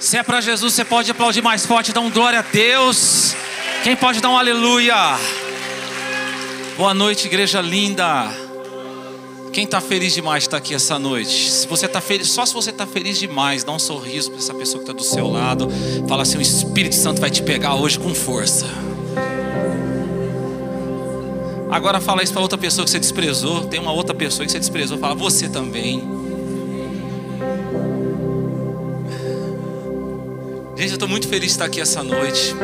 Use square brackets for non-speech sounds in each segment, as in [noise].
Se é para Jesus, você pode aplaudir mais forte, dar um glória a Deus. Quem pode dar um aleluia? Boa noite, igreja linda. Quem está feliz demais está aqui essa noite? Se você está feliz, só se você está feliz demais, dá um sorriso para essa pessoa que está do seu lado. Fala assim: o Espírito Santo vai te pegar hoje com força. Agora fala isso para outra pessoa que você desprezou. Tem uma outra pessoa que você desprezou. Fala você também. Gente, eu estou muito feliz de estar aqui essa noite.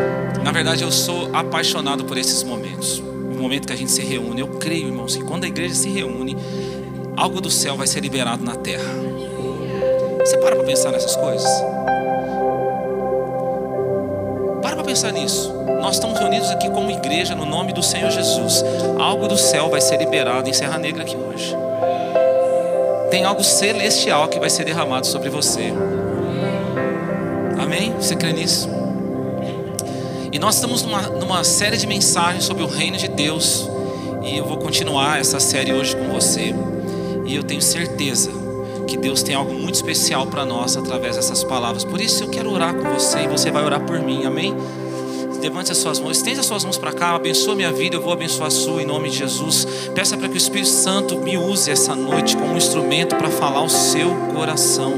Na verdade, eu sou apaixonado por esses momentos. O momento que a gente se reúne. Eu creio, irmãos, que quando a igreja se reúne, algo do céu vai ser liberado na terra. Você para para pensar nessas coisas? Para para pensar nisso. Nós estamos reunidos aqui como igreja no nome do Senhor Jesus. Algo do céu vai ser liberado em Serra Negra aqui hoje. Tem algo celestial que vai ser derramado sobre você. Amém? Você crê nisso? E nós estamos numa, numa série de mensagens sobre o reino de Deus. E eu vou continuar essa série hoje com você. E eu tenho certeza que Deus tem algo muito especial para nós através dessas palavras. Por isso eu quero orar com você e você vai orar por mim. Amém? Levante as suas mãos, estenda as suas mãos para cá, abençoa minha vida, eu vou abençoar a sua em nome de Jesus. Peça para que o Espírito Santo me use essa noite como um instrumento para falar o seu coração.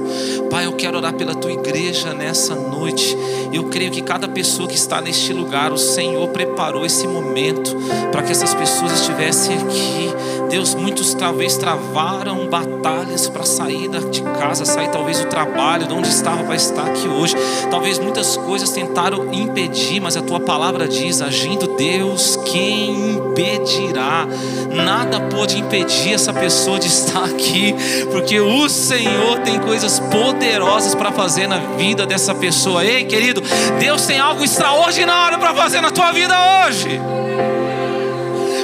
Pai, eu quero orar pela tua igreja nessa noite. Eu creio que cada pessoa que está neste lugar, o Senhor preparou esse momento para que essas pessoas estivessem aqui. Deus, muitos talvez travaram batalhas para sair de casa, sair talvez do trabalho, de onde estava para estar aqui hoje. Talvez muitas coisas tentaram impedir, mas a tua tua palavra diz: agindo Deus, quem impedirá? Nada pode impedir essa pessoa de [laughs] estar aqui, porque o Senhor tem coisas poderosas para fazer na vida dessa pessoa. Ei, querido, Deus tem algo extraordinário para fazer na tua vida hoje.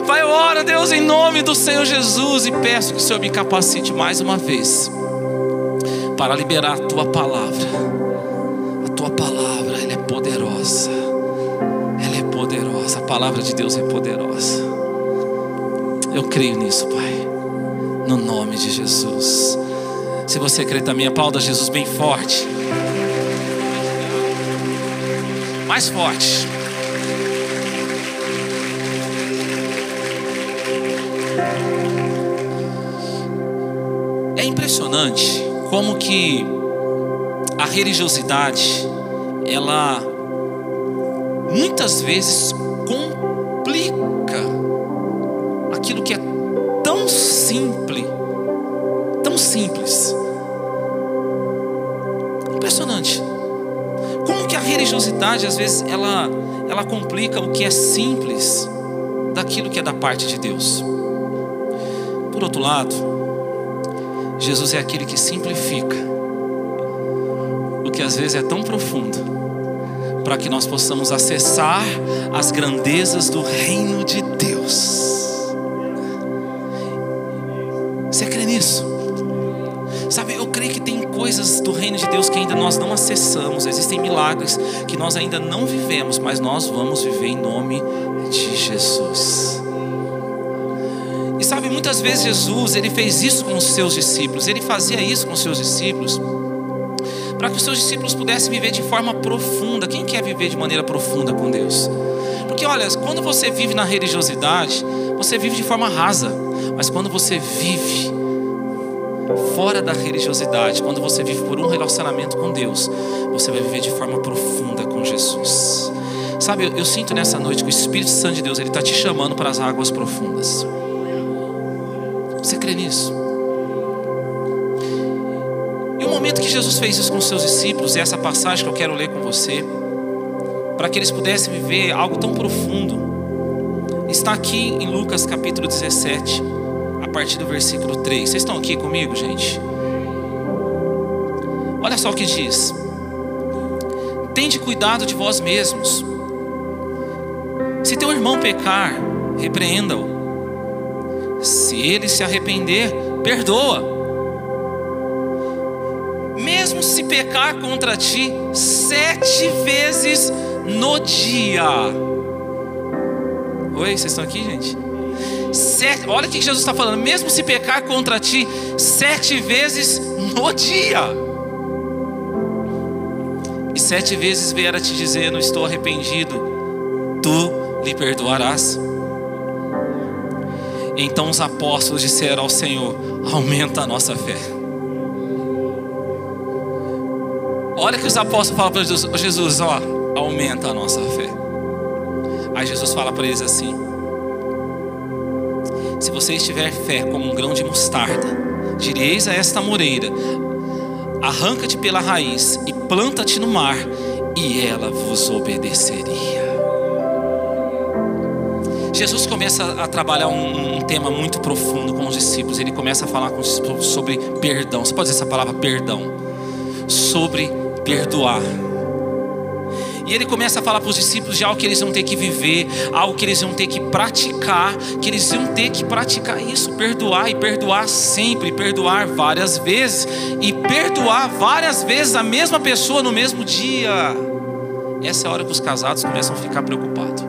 Vai, ora, Deus, em nome do Senhor Jesus, e peço que o Senhor me capacite mais uma vez para liberar a tua palavra. A tua palavra, ela é poderosa poderosa, a palavra de Deus é poderosa. Eu creio nisso, Pai, no nome de Jesus. Se você crê também, aplauda Jesus bem forte. Mais forte. É impressionante como que a religiosidade ela muitas vezes aquilo que é tão simples, tão simples. Impressionante. Como que a religiosidade às vezes ela ela complica o que é simples daquilo que é da parte de Deus. Por outro lado, Jesus é aquele que simplifica o que às vezes é tão profundo para que nós possamos acessar as grandezas do reino de Deus. Nós não acessamos, existem milagres que nós ainda não vivemos, mas nós vamos viver em nome de Jesus. E sabe, muitas vezes Jesus, ele fez isso com os seus discípulos, ele fazia isso com os seus discípulos para que os seus discípulos pudessem viver de forma profunda. Quem quer viver de maneira profunda com Deus? Porque olha, quando você vive na religiosidade, você vive de forma rasa. Mas quando você vive fora da religiosidade, quando você vive por um relacionamento com Deus, você vai viver de forma profunda com Jesus. Sabe, eu, eu sinto nessa noite que o Espírito Santo de Deus ele está te chamando para as águas profundas. Você crê nisso? momento que Jesus fez isso com os seus discípulos, e essa passagem que eu quero ler com você, para que eles pudessem viver algo tão profundo, está aqui em Lucas capítulo 17, a partir do versículo 3. Vocês estão aqui comigo, gente? Olha só o que diz: Tende cuidado de vós mesmos. Se teu irmão pecar, repreenda-o. Se ele se arrepender, perdoa mesmo se pecar contra ti sete vezes no dia. Oi, vocês estão aqui, gente? Sete, olha o que Jesus está falando. Mesmo se pecar contra ti sete vezes no dia. e sete vezes vier a te dizendo: Estou arrependido, tu lhe perdoarás. Então os apóstolos disseram ao Senhor: Aumenta a nossa fé. Olha que os apóstolos falam para Jesus: Jesus, ó, aumenta a nossa fé. Aí Jesus fala para eles assim: Se vocês tiver fé como um grão de mostarda, direis a esta moreira: Arranca-te pela raiz e planta-te no mar, e ela vos obedeceria. Jesus começa a trabalhar um, um, tema muito profundo com os discípulos. Ele começa a falar com os discípulos sobre perdão. Você pode dizer essa palavra perdão? Sobre perdoar. E ele começa a falar para os discípulos de algo que eles iam ter que viver, algo que eles iam ter que praticar, que eles iam ter que praticar isso, perdoar e perdoar sempre, perdoar várias vezes e perdoar várias vezes a mesma pessoa no mesmo dia. Essa é a hora que os casados começam a ficar preocupados.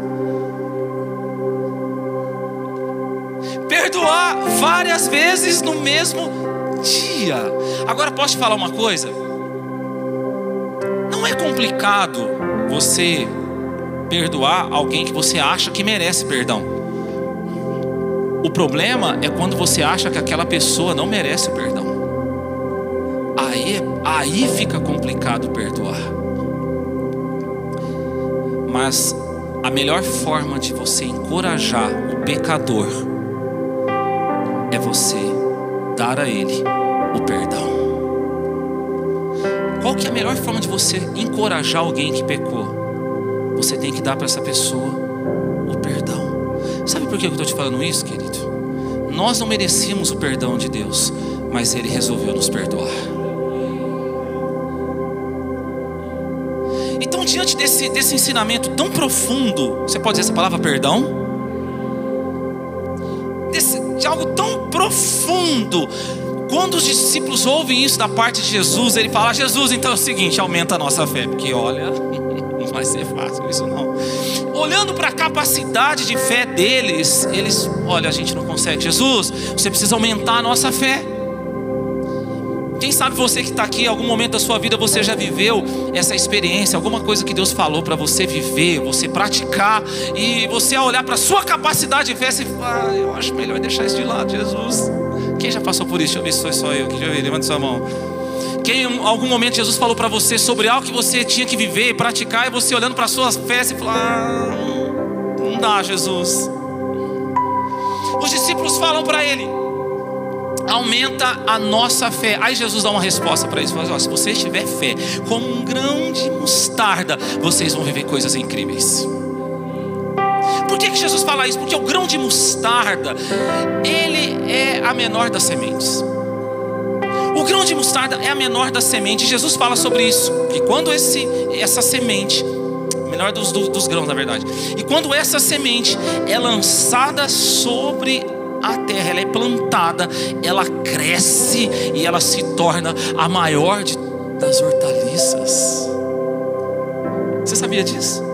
Perdoar várias vezes no mesmo dia. Agora posso te falar uma coisa? Não é complicado você perdoar alguém que você acha que merece perdão. O problema é quando você acha que aquela pessoa não merece o perdão. Aí, aí fica complicado perdoar. Mas a melhor forma de você encorajar o pecador é você dar a ele o perdão. Qual que é a melhor forma de você encorajar alguém que pecou? Você tem que dar para essa pessoa o perdão. Sabe por que eu estou te falando isso, querido? Nós não merecíamos o perdão de Deus, mas Ele resolveu nos perdoar. Então, diante desse, desse ensinamento tão profundo, você pode dizer essa palavra perdão? Desse, de algo tão profundo, quando os discípulos ouvem isso da parte de Jesus, ele fala: Jesus, então é o seguinte, aumenta a nossa fé, porque olha, [laughs] não vai ser fácil isso não. Olhando para a capacidade de fé deles, eles, olha, a gente não consegue. Jesus, você precisa aumentar a nossa fé. Quem sabe você que está aqui, em algum momento da sua vida você já viveu essa experiência, alguma coisa que Deus falou para você viver, você praticar, e você olhar para a sua capacidade de fé, você fala, ah, eu acho melhor deixar isso de lado, Jesus. Quem já passou por isso? Deixa eu ver se foi só eu. Eu ver, levanta sua mão. Quem em algum momento Jesus falou para você sobre algo que você tinha que viver e praticar, e você olhando para suas fés e falou: ah, não dá, Jesus. Os discípulos falam para ele: aumenta a nossa fé. Aí Jesus dá uma resposta para eles: fala, se vocês tiver fé como um grão de mostarda, vocês vão viver coisas incríveis. Por que, que Jesus fala isso? Porque o grão de mostarda, ele é a menor das sementes. O grão de mostarda é a menor das sementes. Jesus fala sobre isso. Que quando esse, essa semente, menor dos, dos grãos, na verdade, e quando essa semente é lançada sobre a terra, ela é plantada, ela cresce e ela se torna a maior de, das hortaliças. Você sabia disso?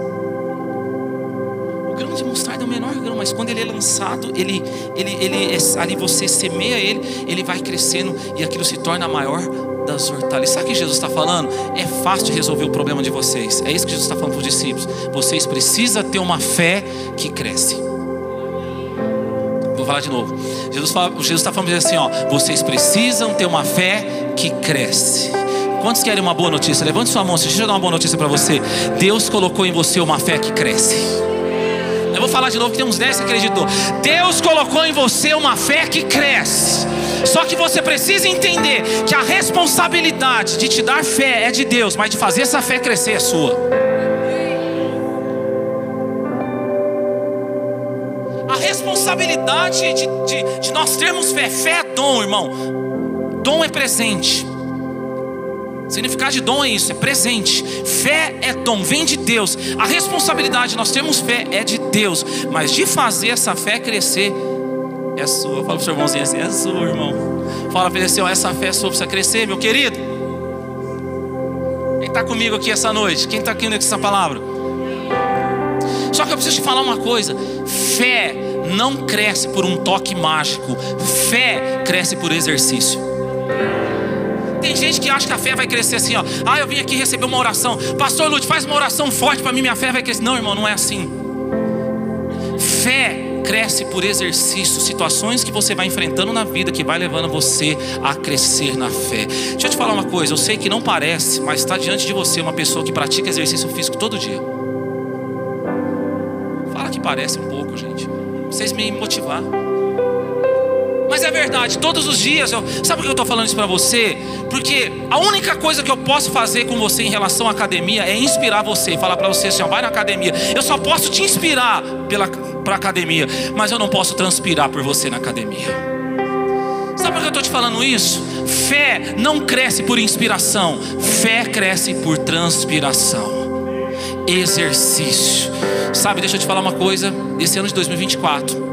De mostarda é o menor grão, mas quando ele é lançado, ele, ele, ele é, ali você semeia ele, ele vai crescendo e aquilo se torna a maior das hortaliças. Sabe o que Jesus está falando? É fácil resolver o problema de vocês. É isso que Jesus está falando para os discípulos. Vocês precisam ter uma fé que cresce. Vou falar de novo. Jesus está falando assim: ó, vocês precisam ter uma fé que cresce. Quantos querem uma boa notícia? Levante sua mão, deixa eu dar uma boa notícia para você. Deus colocou em você uma fé que cresce. Falar de novo que tem uns 10 que acreditou. Deus colocou em você uma fé que cresce. Só que você precisa entender que a responsabilidade de te dar fé é de Deus, mas de fazer essa fé crescer é sua. A responsabilidade de, de, de nós termos fé, fé é dom, irmão. Dom é presente. Significado de dom é isso, é presente. Fé é dom, vem de Deus. A responsabilidade, nós temos fé, é de Deus. Mas de fazer essa fé crescer, é sua. Fala para o seu irmãozinho assim, é sua, irmão. Fala para ele assim, ó, essa fé é sua, precisa crescer, meu querido. Quem está comigo aqui essa noite? Quem está aqui com essa palavra? Só que eu preciso te falar uma coisa: fé não cresce por um toque mágico, fé cresce por exercício. Tem gente que acha que a fé vai crescer assim, ó. Ah, eu vim aqui receber uma oração. Pastor Lute, faz uma oração forte para mim, minha fé vai crescer. Não, irmão, não é assim. Fé cresce por exercício, situações que você vai enfrentando na vida que vai levando você a crescer na fé. Deixa eu te falar uma coisa, eu sei que não parece, mas está diante de você uma pessoa que pratica exercício físico todo dia. Fala que parece um pouco, gente. Vocês me motivar. Mas é verdade, todos os dias, eu, sabe por que eu estou falando isso para você? Porque a única coisa que eu posso fazer com você em relação à academia é inspirar você, falar para você assim, ó, vai na academia. Eu só posso te inspirar para a academia, mas eu não posso transpirar por você na academia. Sabe por que eu estou te falando isso? Fé não cresce por inspiração, fé cresce por transpiração. Exercício. Sabe, deixa eu te falar uma coisa. Esse ano de 2024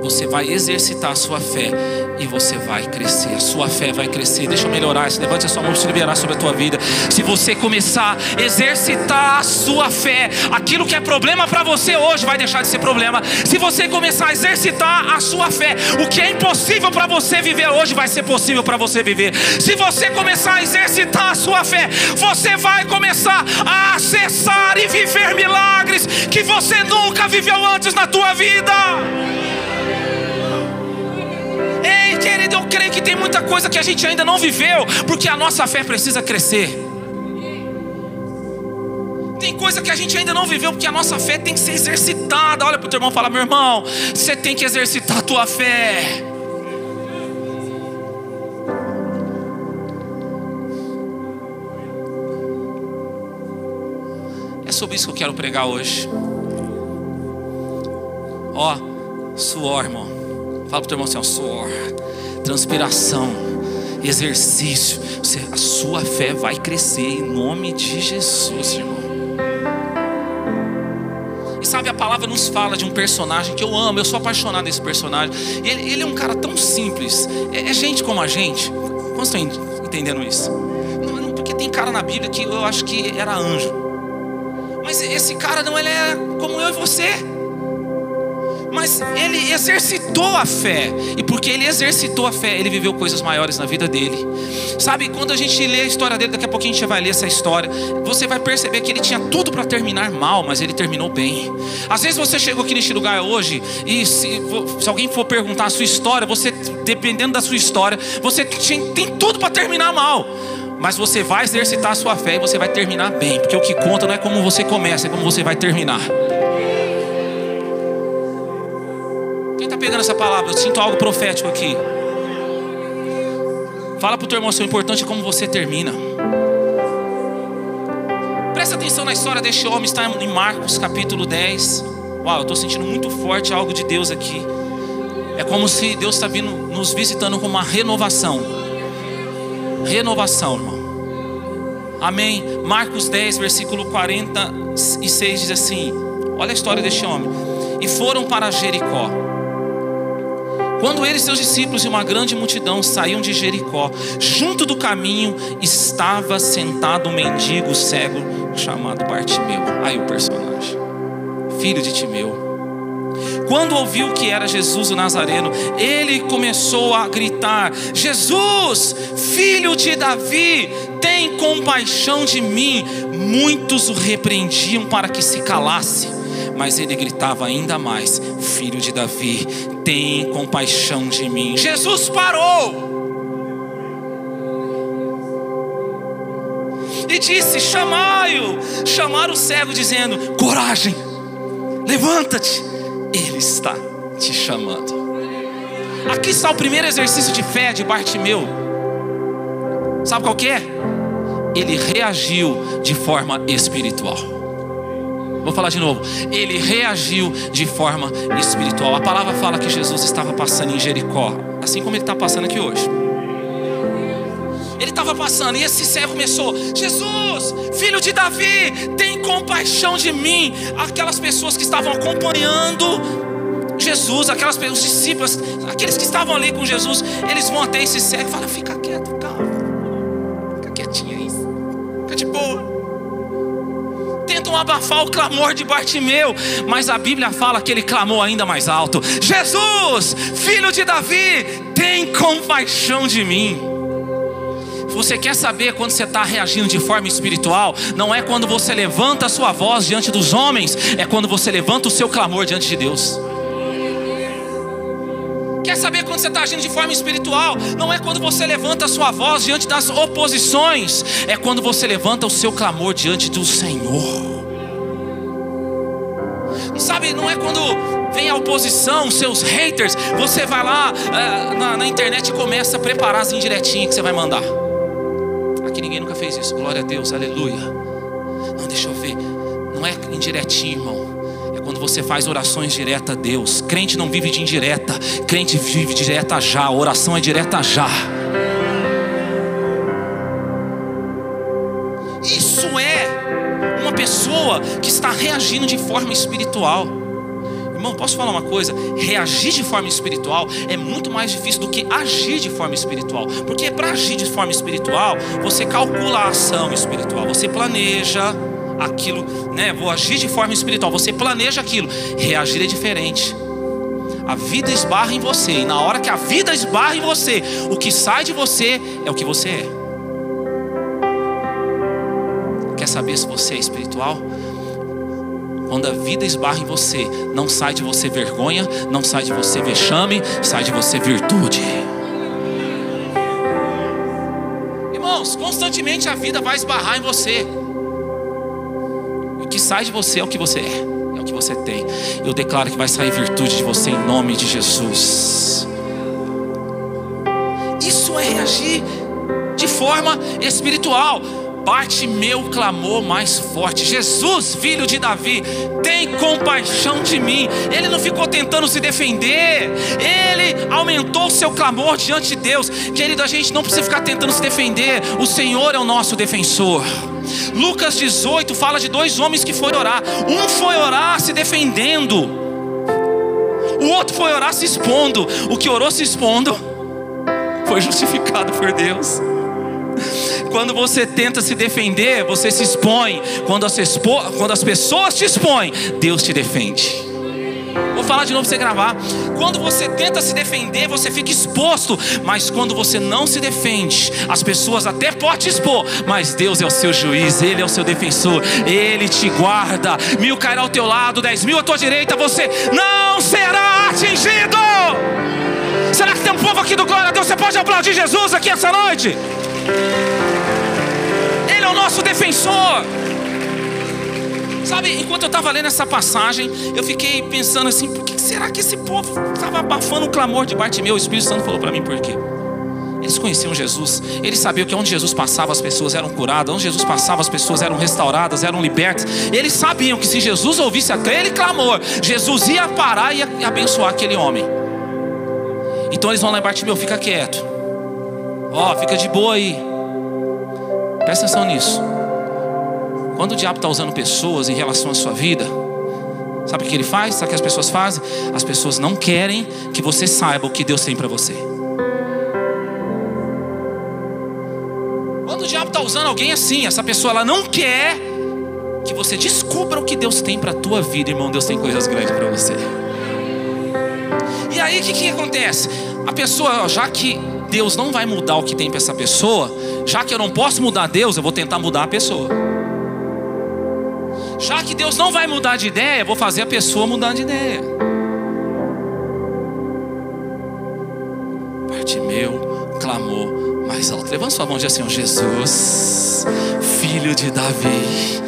você vai exercitar a sua fé e você vai crescer. A sua fé vai crescer. Deixa eu melhorar isso. Levante a sua mão se liberar sobre a tua vida. Se você começar a exercitar a sua fé, aquilo que é problema para você hoje vai deixar de ser problema. Se você começar a exercitar a sua fé, o que é impossível para você viver hoje vai ser possível para você viver. Se você começar a exercitar a sua fé, você vai começar a acessar e viver milagres que você nunca viveu antes na tua vida. Que tem muita coisa que a gente ainda não viveu, porque a nossa fé precisa crescer. Tem coisa que a gente ainda não viveu, porque a nossa fé tem que ser exercitada. Olha para o teu irmão e fala: meu irmão, você tem que exercitar a tua fé. É sobre isso que eu quero pregar hoje. Ó, suor, irmão. Fala para o teu irmão assim: ó, suor, transpiração, exercício. Você, a sua fé vai crescer em nome de Jesus, irmão. E sabe, a palavra nos fala de um personagem que eu amo, eu sou apaixonado nesse personagem. Ele, ele é um cara tão simples, é, é gente como a gente. Quantos estão entendendo isso? Não, porque tem cara na Bíblia que eu acho que era anjo. Mas esse cara não, ele é como eu e você mas ele exercitou a fé. E porque ele exercitou a fé, ele viveu coisas maiores na vida dele. Sabe, quando a gente lê a história dele, daqui a pouquinho a gente vai ler essa história, você vai perceber que ele tinha tudo para terminar mal, mas ele terminou bem. Às vezes você chegou aqui neste lugar hoje e se, se alguém for perguntar a sua história, você dependendo da sua história, você tem, tem tudo para terminar mal. Mas você vai exercitar a sua fé e você vai terminar bem, porque o que conta não é como você começa, é como você vai terminar. Pegando essa palavra? Eu sinto algo profético aqui. Fala para o teu irmão, seu importante é como você termina. Presta atenção na história deste homem, está em Marcos capítulo 10. Uau, eu estou sentindo muito forte algo de Deus aqui. É como se Deus está vindo nos visitando com uma renovação. Renovação, irmão. Amém. Marcos 10, versículo 46 diz assim: Olha a história deste homem. E foram para Jericó. Quando ele e seus discípulos e uma grande multidão saíam de Jericó, junto do caminho estava sentado um mendigo cego chamado Bartimeu. Aí o personagem, filho de Timeu. Quando ouviu que era Jesus o Nazareno, ele começou a gritar: Jesus, filho de Davi, tem compaixão de mim. Muitos o repreendiam para que se calasse mas ele gritava ainda mais: Filho de Davi, tem compaixão de mim. Jesus parou. E disse: Chamai-o. Chamaram o cego, dizendo: Coragem, levanta-te, ele está te chamando. Aqui está o primeiro exercício de fé de Bartimeu. Sabe qual que é? Ele reagiu de forma espiritual. Vou falar de novo. Ele reagiu de forma espiritual. A palavra fala que Jesus estava passando em Jericó, assim como ele está passando aqui hoje. Ele estava passando e esse cego começou: Jesus, filho de Davi, tem compaixão de mim. Aquelas pessoas que estavam acompanhando Jesus, aquelas os discípulos, aqueles que estavam ali com Jesus, eles vão até esse cego e falam: Fica quieto, calma, fica quietinho aí, fica de boa tentam abafar o clamor de Bartimeu, mas a Bíblia fala que ele clamou ainda mais alto: Jesus, filho de Davi, tem compaixão de mim. você quer saber quando você está reagindo de forma espiritual? Não é quando você levanta a sua voz diante dos homens, é quando você levanta o seu clamor diante de Deus. Quer saber quando você está agindo de forma espiritual? Não é quando você levanta a sua voz diante das oposições, é quando você levanta o seu clamor diante do Senhor. Sabe, não é quando vem a oposição, seus haters, você vai lá é, na, na, internet e começa a preparar as indiretinhas que você vai mandar. Aqui ninguém nunca fez isso, glória a Deus, aleluia. Não, deixa eu ver, não é indiretinho, irmão. É quando você faz orações direta a Deus. Crente não vive de indireta, crente vive direta já, oração é direta já. Que está reagindo de forma espiritual. Irmão, posso falar uma coisa? Reagir de forma espiritual é muito mais difícil do que agir de forma espiritual. Porque para agir de forma espiritual, você calcula a ação espiritual, você planeja aquilo, né? Vou agir de forma espiritual, você planeja aquilo. Reagir é diferente. A vida esbarra em você, e na hora que a vida esbarra em você, o que sai de você é o que você é. Quer saber se você é espiritual? Quando a vida esbarra em você, não sai de você vergonha, não sai de você vexame, sai de você virtude. Irmãos, constantemente a vida vai esbarrar em você. O que sai de você é o que você é, é o que você tem. Eu declaro que vai sair virtude de você em nome de Jesus. Isso é reagir de forma espiritual bate meu clamor mais forte. Jesus, filho de Davi, tem compaixão de mim. Ele não ficou tentando se defender, ele aumentou seu clamor diante de Deus. Querido, a gente não precisa ficar tentando se defender, o Senhor é o nosso defensor. Lucas 18 fala de dois homens que foram orar. Um foi orar se defendendo, o outro foi orar se expondo. O que orou se expondo foi justificado por Deus. Quando você tenta se defender, você se expõe. Quando as, expo... Quando as pessoas te expõem, Deus te defende. Vou falar de novo para você gravar. Quando você tenta se defender, você fica exposto. Mas quando você não se defende, as pessoas até podem te expor. Mas Deus é o seu juiz, Ele é o seu defensor. Ele te guarda. Mil cairá ao teu lado, dez mil à tua direita. Você não será atingido. Será que tem um povo aqui do Glória a Deus? Você pode aplaudir Jesus aqui essa noite? É o nosso defensor. Sabe, enquanto eu estava lendo essa passagem, eu fiquei pensando assim: por que será que esse povo estava abafando o clamor de Bartimeu? O Espírito Santo falou para mim por quê? Eles conheciam Jesus, eles sabiam que onde Jesus passava as pessoas eram curadas, onde Jesus passava as pessoas eram restauradas, eram libertas. Eles sabiam que se Jesus ouvisse aquele clamor, Jesus ia parar e abençoar aquele homem. Então eles vão lá em Bartimeu, fica quieto. Ó, oh, fica de boa aí. Presta atenção nisso. Quando o diabo está usando pessoas em relação à sua vida, sabe o que ele faz? Sabe o que as pessoas fazem? As pessoas não querem que você saiba o que Deus tem para você. Quando o diabo está usando alguém assim, essa pessoa ela não quer que você descubra o que Deus tem para a tua vida, irmão. Deus tem coisas grandes para você. E aí o que, que acontece? A pessoa, já que Deus não vai mudar o que tem para essa pessoa, já que eu não posso mudar Deus, eu vou tentar mudar a pessoa. Já que Deus não vai mudar de ideia, eu vou fazer a pessoa mudar de ideia. Bartimeu clamou mais alto. Levanta sua mão e diz assim: Jesus, filho de Davi,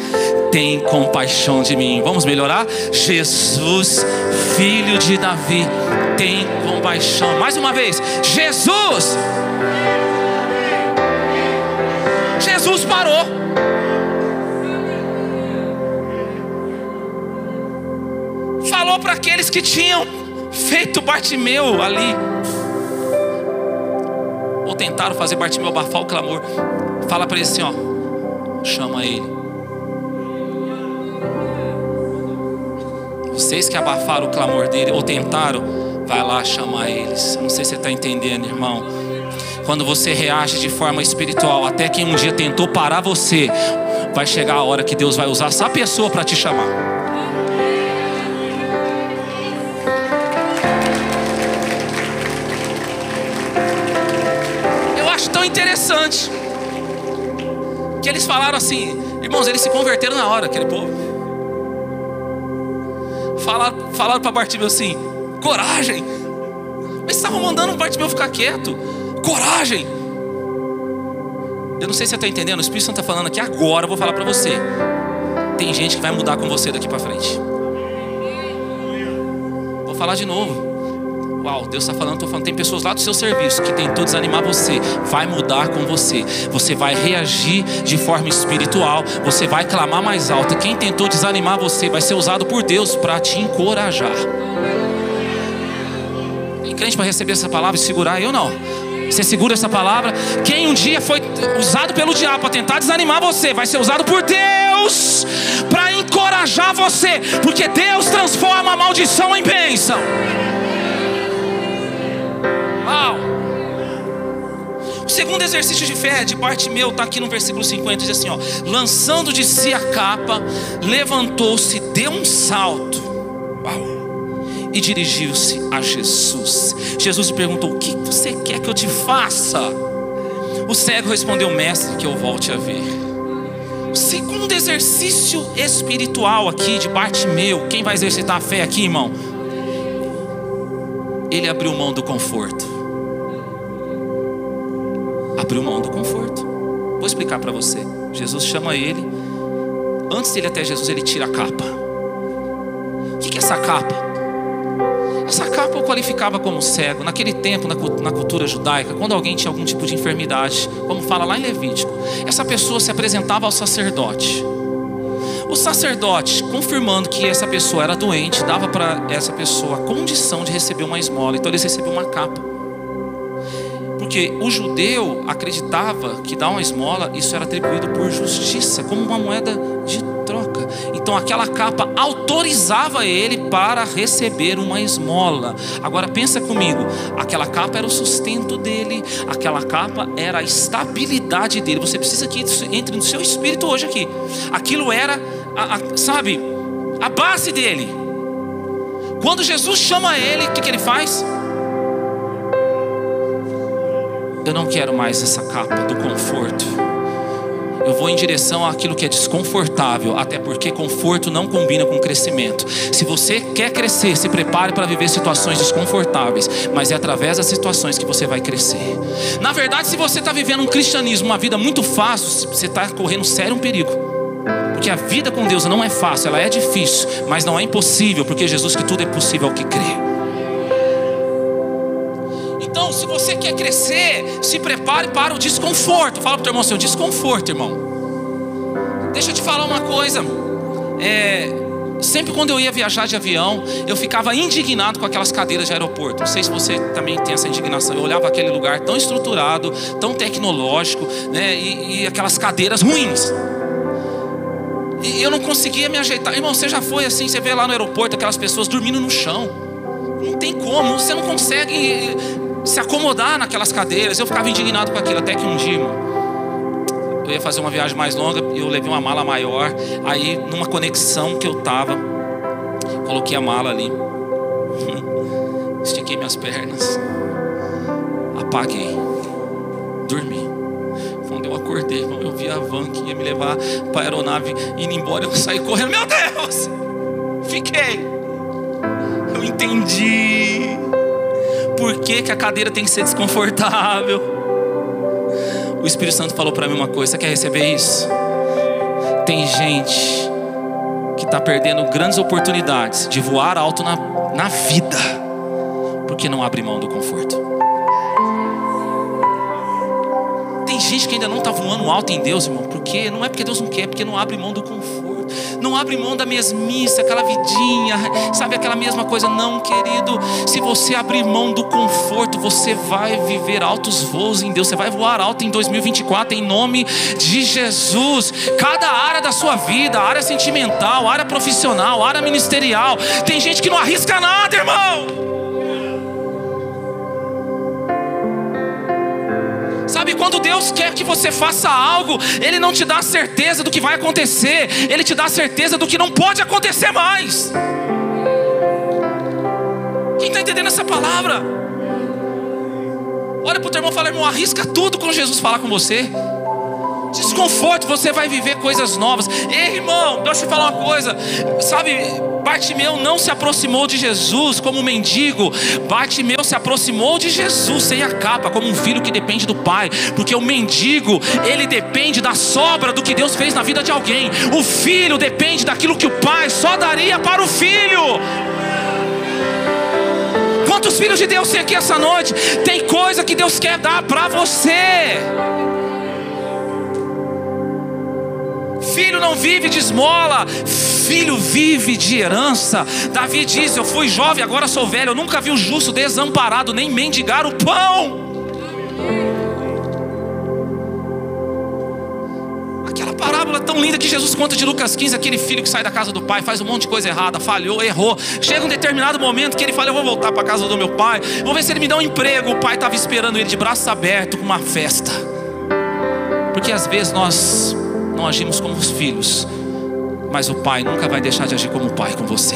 tem compaixão de mim. Vamos melhorar? Jesus, filho de Davi, tem compaixão. Mais uma vez, Jesus. Jesus parou. Falou para aqueles que tinham feito Bartimeu ali. Ou tentaram fazer Bartimeu abafar o clamor. Fala para ele assim, ó. Chama ele. Vocês que abafaram o clamor dele ou tentaram, vai lá chamar eles. Não sei se você está entendendo, irmão. Quando você reage de forma espiritual, até quem um dia tentou parar você, vai chegar a hora que Deus vai usar essa pessoa para te chamar. Eu acho tão interessante Que eles falaram assim, irmãos, eles se converteram na hora, aquele povo. Falaram, falaram para Bartimeu assim: coragem. Mas estavam mandando o Bartimeu ficar quieto. Coragem. Eu não sei se você está entendendo, o Espírito Santo está falando aqui agora, eu vou falar para você. Tem gente que vai mudar com você daqui para frente. Vou falar de novo. Uau, Deus está falando, estou falando. Tem pessoas lá do seu serviço que tentou desanimar você. Vai mudar com você. Você vai reagir de forma espiritual. Você vai clamar mais alto. Quem tentou desanimar você vai ser usado por Deus para te encorajar. Crente para receber essa palavra e segurar? Eu não. Você segura essa palavra. Quem um dia foi usado pelo diabo para tentar desanimar você, vai ser usado por Deus para encorajar você, porque Deus transforma a maldição em bênção. Uau! O segundo exercício de fé de Bartimeu está aqui no versículo 50, diz assim: ó, lançando de si a capa, levantou-se, deu um salto. E dirigiu-se a Jesus. Jesus perguntou: O que você quer que eu te faça? O cego respondeu: Mestre, que eu volte a ver. O segundo exercício espiritual aqui de Bartimeu, quem vai exercitar a fé aqui, irmão? Ele abriu mão do conforto. Abriu mão do conforto. Vou explicar para você. Jesus chama ele. Antes dele até Jesus, ele tira a capa. O que é essa capa? Essa capa o qualificava como cego. Naquele tempo, na cultura judaica, quando alguém tinha algum tipo de enfermidade, como fala lá em Levítico, essa pessoa se apresentava ao sacerdote. O sacerdote, confirmando que essa pessoa era doente, dava para essa pessoa a condição de receber uma esmola. Então eles recebiam uma capa. Porque o judeu acreditava que dar uma esmola, isso era atribuído por justiça, como uma moeda de troca. Então aquela capa autorizava ele para receber uma esmola. Agora pensa comigo, aquela capa era o sustento dele, aquela capa era a estabilidade dele. Você precisa que isso entre no seu espírito hoje aqui. Aquilo era, a, a, sabe, a base dele. Quando Jesus chama ele, o que, que ele faz? Eu não quero mais essa capa do conforto. Eu vou em direção àquilo que é desconfortável, até porque conforto não combina com crescimento. Se você quer crescer, se prepare para viver situações desconfortáveis, mas é através das situações que você vai crescer. Na verdade, se você está vivendo um cristianismo, uma vida muito fácil, você está correndo sério um perigo. Porque a vida com Deus não é fácil, ela é difícil, mas não é impossível, porque Jesus que tudo é possível ao que crê. Se você quer crescer, se prepare para o desconforto. Fala para o teu irmão seu desconforto, irmão. Deixa eu te falar uma coisa. É, sempre quando eu ia viajar de avião, eu ficava indignado com aquelas cadeiras de aeroporto. Não sei se você também tem essa indignação. Eu olhava aquele lugar tão estruturado, tão tecnológico, né? E, e aquelas cadeiras ruins. E eu não conseguia me ajeitar. Irmão, você já foi assim? Você vê lá no aeroporto aquelas pessoas dormindo no chão. Não tem como, você não consegue se acomodar naquelas cadeiras. Eu ficava indignado com aquilo, até que um dia, eu ia fazer uma viagem mais longa, eu levei uma mala maior. Aí, numa conexão que eu tava, coloquei a mala ali, [laughs] estiquei minhas pernas, apaguei, dormi. Quando eu acordei, eu vi a van que ia me levar para a aeronave indo embora. Eu saí correndo, meu Deus! Fiquei. Eu entendi por que, que a cadeira tem que ser desconfortável. O Espírito Santo falou para mim uma coisa: você quer receber isso? Tem gente que está perdendo grandes oportunidades de voar alto na, na vida, porque não abre mão do conforto. Tem gente que ainda não está voando alto em Deus, irmão, porque não é porque Deus não quer, é porque não abre mão do conforto não abre mão da mesmice, aquela vidinha, sabe aquela mesma coisa. Não, querido, se você abrir mão do conforto, você vai viver altos voos em Deus, você vai voar alto em 2024 em nome de Jesus. Cada área da sua vida, área sentimental, área profissional, área ministerial, tem gente que não arrisca nada, irmão. Quando Deus quer que você faça algo, Ele não te dá certeza do que vai acontecer, Ele te dá certeza do que não pode acontecer mais. Quem está entendendo essa palavra? Olha para o teu irmão e fala, irmão, arrisca tudo quando Jesus falar com você. Desconforto, você vai viver coisas novas. Ei, irmão, deixa eu te falar uma coisa. Sabe, Bartimeu não se aproximou de Jesus como um mendigo. Bartimeu se aproximou de Jesus sem a capa, como um filho que depende do pai. Porque o mendigo, ele depende da sobra do que Deus fez na vida de alguém. O filho depende daquilo que o pai só daria para o filho. Quantos filhos de Deus tem aqui essa noite? Tem coisa que Deus quer dar para você. Filho não vive de esmola, filho vive de herança. Davi diz: Eu fui jovem, agora sou velho. Eu nunca vi o justo desamparado, nem mendigar o pão. Aquela parábola tão linda que Jesus conta de Lucas 15: aquele filho que sai da casa do pai, faz um monte de coisa errada, falhou, errou. Chega um determinado momento que ele fala: Eu vou voltar para a casa do meu pai, vou ver se ele me dá um emprego. O pai estava esperando ele de braços abertos, com uma festa. Porque às vezes nós não agimos como os filhos, mas o pai nunca vai deixar de agir como pai com você.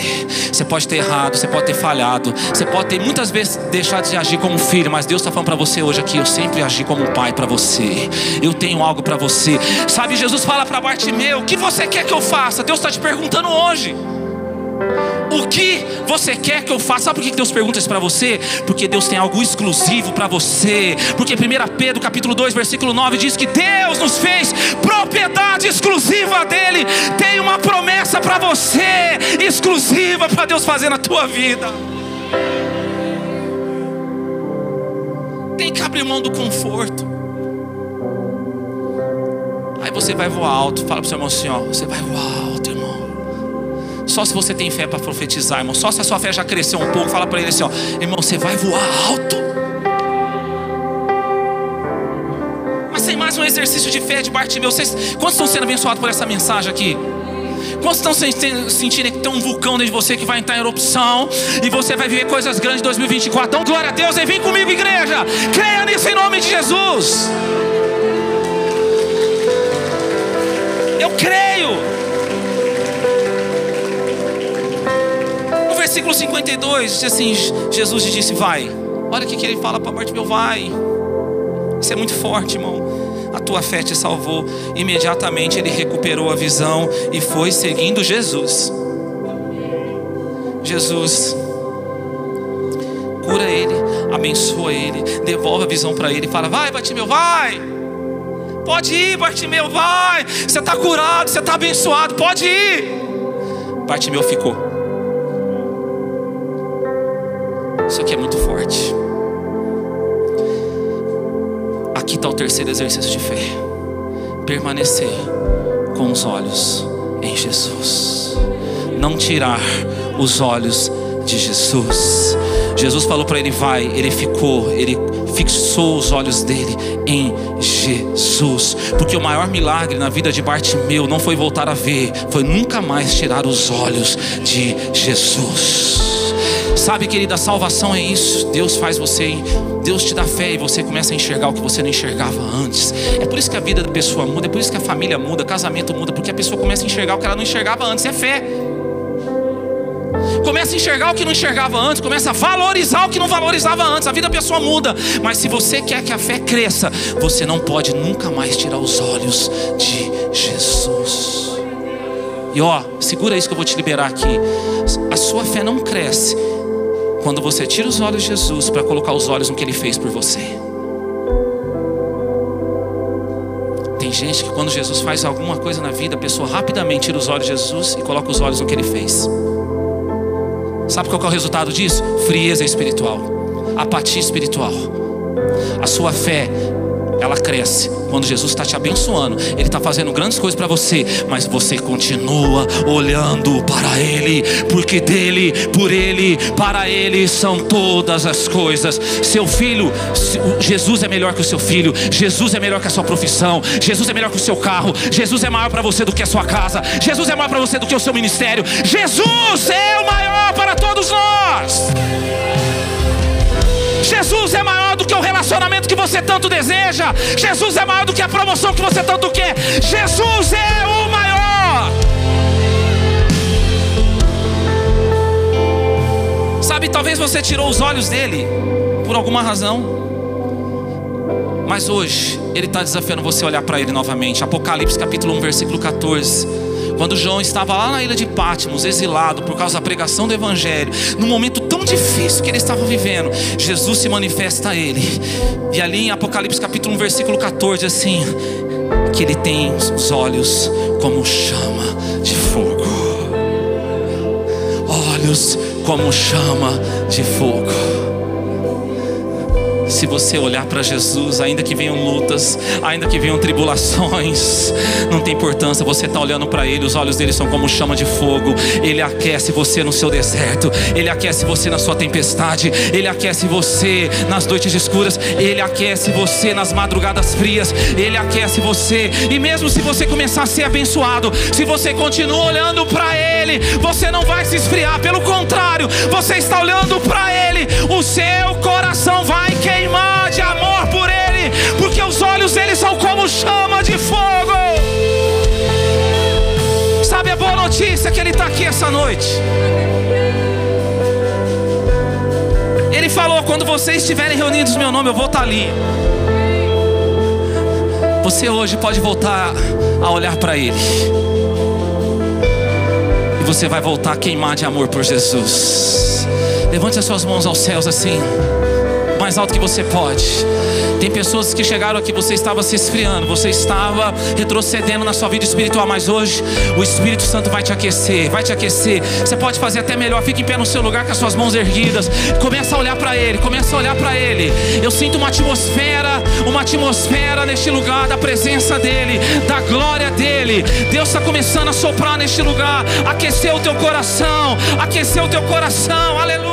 Você pode ter errado, você pode ter falhado, você pode ter muitas vezes deixado de agir como filho, mas Deus está falando para você hoje aqui: eu sempre agi como pai para você. Eu tenho algo para você. Sabe, Jesus fala para Bartimeu: o que você quer que eu faça? Deus está te perguntando hoje. O que você quer que eu faça? Sabe por que Deus pergunta isso para você? Porque Deus tem algo exclusivo para você. Porque 1 Pedro capítulo 2, versículo 9 diz que Deus nos fez propriedade exclusiva dele. Tem uma promessa para você, exclusiva para Deus fazer na tua vida. Tem que abrir mão do conforto. Aí você vai voar alto. Fala para o seu irmão assim: ó, você vai voar alto. Só se você tem fé para profetizar, irmão. Só se a sua fé já cresceu um pouco, fala para ele assim, ó, irmão, você vai voar alto. Mas tem mais um exercício de fé de Bartimeu. Vocês, quantos estão sendo abençoados por essa mensagem aqui? Quantos estão sentindo que tem um vulcão dentro de você que vai entrar em erupção e você vai viver coisas grandes em 2024? Então, glória a Deus, e vem comigo, igreja. Creia nisso em nome de Jesus. Versículo 52 diz assim: Jesus disse: Vai. Olha o que ele fala para Bartimeu: Vai. Isso é muito forte, irmão. A tua fé te salvou. Imediatamente ele recuperou a visão e foi seguindo Jesus. Jesus cura ele, abençoa ele, devolve a visão para ele, fala: Vai, Bartimeu, vai. Pode ir, Bartimeu, vai. Você está curado, você está abençoado, pode ir. Bartimeu ficou. Isso aqui é muito forte. Aqui está o terceiro exercício de fé: permanecer com os olhos em Jesus, não tirar os olhos de Jesus. Jesus falou para ele: vai, ele ficou, ele fixou os olhos dele em Jesus, porque o maior milagre na vida de Bartimeu não foi voltar a ver, foi nunca mais tirar os olhos de Jesus. Sabe, querida, salvação é isso. Deus faz você, Deus te dá fé e você começa a enxergar o que você não enxergava antes. É por isso que a vida da pessoa muda, é por isso que a família muda, o casamento muda, porque a pessoa começa a enxergar o que ela não enxergava antes. É fé. Começa a enxergar o que não enxergava antes, começa a valorizar o que não valorizava antes. A vida da pessoa muda. Mas se você quer que a fé cresça, você não pode nunca mais tirar os olhos de Jesus. E ó, segura isso que eu vou te liberar aqui. A sua fé não cresce quando você tira os olhos de Jesus para colocar os olhos no que ele fez por você. Tem gente que quando Jesus faz alguma coisa na vida, a pessoa rapidamente tira os olhos de Jesus e coloca os olhos no que ele fez. Sabe qual é o resultado disso? Frieza espiritual, apatia espiritual. A sua fé ela cresce. Quando Jesus está te abençoando, Ele está fazendo grandes coisas para você, mas você continua olhando para Ele, porque dele, por Ele, para Ele são todas as coisas. Seu filho, Jesus é melhor que o seu filho, Jesus é melhor que a sua profissão, Jesus é melhor que o seu carro, Jesus é maior para você do que a sua casa, Jesus é maior para você do que o seu ministério. Jesus é o maior para todos nós. Jesus é maior do que o relacionamento que você tanto deseja. Jesus é maior do que a promoção que você tanto quer. Jesus é o maior. Sabe, talvez você tirou os olhos dele por alguma razão. Mas hoje, Ele está desafiando você a olhar para Ele novamente. Apocalipse capítulo 1, versículo 14. Quando João estava lá na ilha de Patmos, exilado por causa da pregação do Evangelho, num momento difícil que ele estava vivendo, Jesus se manifesta a ele. E ali em Apocalipse capítulo 1, versículo 14, assim: que ele tem os olhos como chama de fogo. Olhos como chama de fogo. Se você olhar para Jesus, ainda que venham lutas, ainda que venham tribulações, [laughs] não tem importância, você está olhando para Ele, os olhos dele são como chama de fogo, Ele aquece você no seu deserto, Ele aquece você na sua tempestade, Ele aquece você nas noites escuras, Ele aquece você nas madrugadas frias, Ele aquece você, e mesmo se você começar a ser abençoado, se você continua olhando para Ele, você não vai se esfriar, pelo contrário, você está olhando para Ele, o seu essa noite? Ele falou: quando vocês estiverem reunidos meu nome, eu vou estar ali. Você hoje pode voltar a olhar para Ele. E você vai voltar a queimar de amor por Jesus. Levante as suas mãos aos céus assim mais alto que você pode. Tem pessoas que chegaram aqui, você estava se esfriando, você estava retrocedendo na sua vida espiritual, mas hoje o Espírito Santo vai te aquecer, vai te aquecer. Você pode fazer até melhor, fique em pé no seu lugar com as suas mãos erguidas. Começa a olhar para Ele, começa a olhar para Ele. Eu sinto uma atmosfera, uma atmosfera neste lugar da presença dEle, da glória dEle. Deus está começando a soprar neste lugar, aquecer o teu coração, aquecer o teu coração, aleluia.